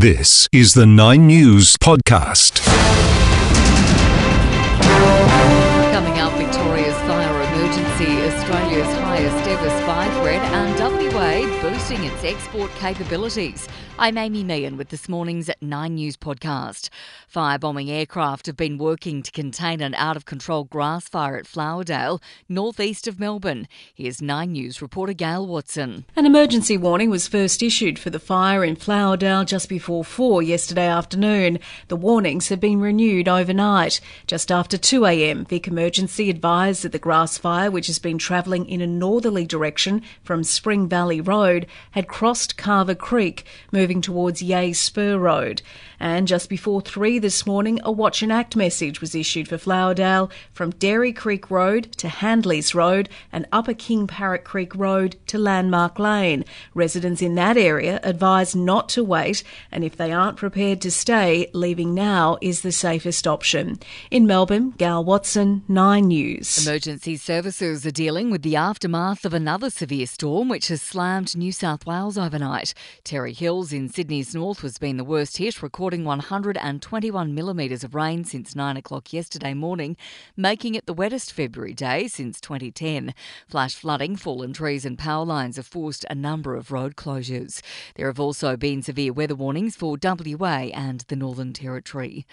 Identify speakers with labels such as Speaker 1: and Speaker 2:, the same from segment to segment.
Speaker 1: This is the Nine News Podcast.
Speaker 2: Australia's spy threat, and WA boosting its export capabilities. I'm Amy Meehan with this morning's Nine News podcast. Firebombing aircraft have been working to contain an out of control grass fire at Flowerdale, northeast of Melbourne. Here's Nine News reporter Gail Watson.
Speaker 3: An emergency warning was first issued for the fire in Flowerdale just before 4 yesterday afternoon. The warnings have been renewed overnight. Just after 2am, Vic Emergency advised that the grass fire, which has been travelling in a northerly direction from Spring Valley Road, had crossed Carver Creek, moving towards Yea Spur Road. And just before 3 this morning, a Watch and Act message was issued for Flowerdale from Dairy Creek Road to Handleys Road and Upper King Parrot Creek Road to Landmark Lane. Residents in that area advised not to wait, and if they aren't prepared to stay, leaving now is the safest option. In Melbourne, Gal Watson, 9 News.
Speaker 2: Emergency services are dealing with the aftermath of another severe storm which has slammed New South Wales overnight. Terry Hills in Sydney's north has been the worst hit, recording 121 millimetres of rain since 9 o'clock yesterday morning, making it the wettest February day since 2010. Flash flooding, fallen trees, and power lines have forced a number of road closures. There have also been severe weather warnings for WA and the Northern Territory.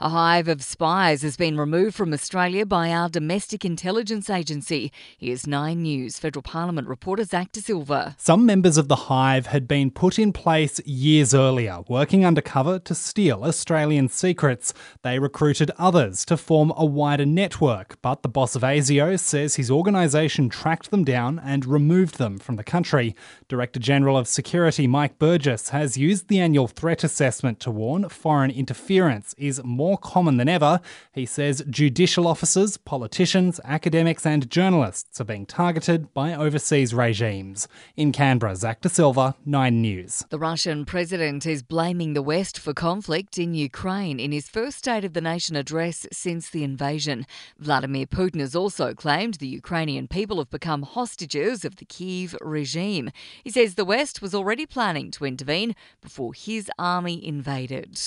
Speaker 2: A hive of spies has been removed from Australia by our domestic intelligence agency. Here's Nine News Federal Parliament reporter Zach De Silva.
Speaker 4: Some members of the hive had been put in place years earlier, working undercover to steal Australian secrets. They recruited others to form a wider network, but the boss of ASIO says his organisation tracked them down and removed them from the country. Director General of Security Mike Burgess has used the annual threat assessment to warn foreign interference is more common than ever. He says judicial officers, politicians, academics, and journalists are being targeted by overseas regimes. In Canberra, Zach De Silva, 9 News.
Speaker 2: The Russian president is blaming the West for conflict in Ukraine in his first State of the Nation address since the invasion. Vladimir Putin has also claimed the Ukrainian people have become hostages of the Kiev regime. He says the West was already planning to intervene before his army invaded.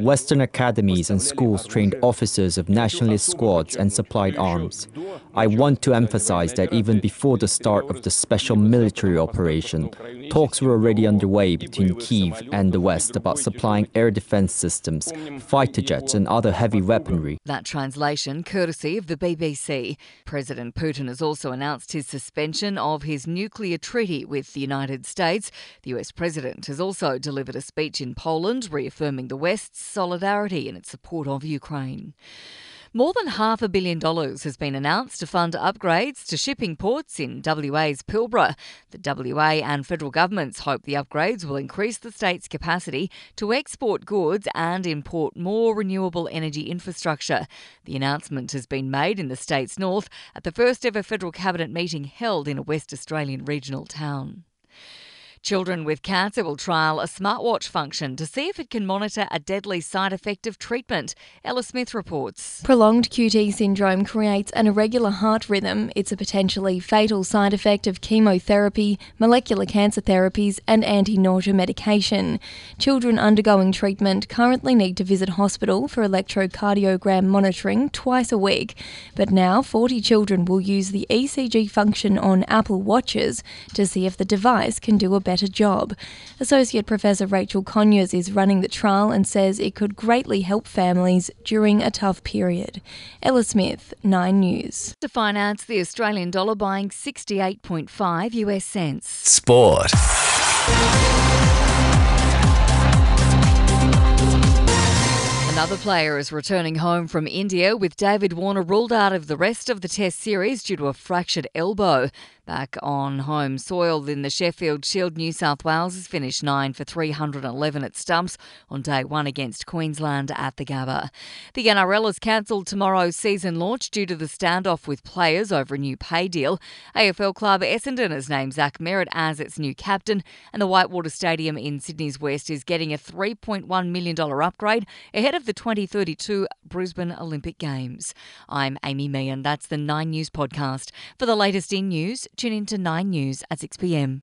Speaker 5: Western academies and schools trained officers of nationalist squads and supplied arms. I want to emphasize that even before the start of the special military operation, talks were already underway between Kiev and the West about supplying air defense systems, fighter jets, and other heavy weaponry.
Speaker 2: That translation, courtesy of the BBC. President Putin has also announced his suspension of his nuclear treaty with the United States. The US president has also delivered a speech in Poland reaffirming the West's solidarity in its support of Ukraine. More than half a billion dollars has been announced to fund upgrades to shipping ports in WA's Pilbara. The WA and federal governments hope the upgrades will increase the state's capacity to export goods and import more renewable energy infrastructure. The announcement has been made in the state's north at the first ever federal cabinet meeting held in a West Australian regional town. Children with cancer will trial a smartwatch function to see if it can monitor a deadly side effect of treatment. Ella Smith reports.
Speaker 6: Prolonged QT syndrome creates an irregular heart rhythm. It's a potentially fatal side effect of chemotherapy, molecular cancer therapies, and anti nausea medication. Children undergoing treatment currently need to visit hospital for electrocardiogram monitoring twice a week, but now 40 children will use the ECG function on Apple Watches to see if the device can do a better job. Associate Professor Rachel Conyers is running the trial and says it could greatly help families during a tough period. Ella Smith, 9 News.
Speaker 2: To finance the Australian dollar buying 68.5 US cents.
Speaker 1: Sport.
Speaker 2: Another player is returning home from India with David Warner ruled out of the rest of the Test series due to a fractured elbow. Back on home soil in the Sheffield Shield, New South Wales has finished 9 for 311 at stumps on day one against Queensland at the Gabba. The NRL has cancelled tomorrow's season launch due to the standoff with players over a new pay deal. AFL club Essendon has named Zach Merrett as its new captain, and the Whitewater Stadium in Sydney's West is getting a $3.1 million upgrade ahead of the 2032 Brisbane Olympic Games. I'm Amy Meehan. That's the Nine News podcast. For the latest in news, tune in to 9 News at 6 pm.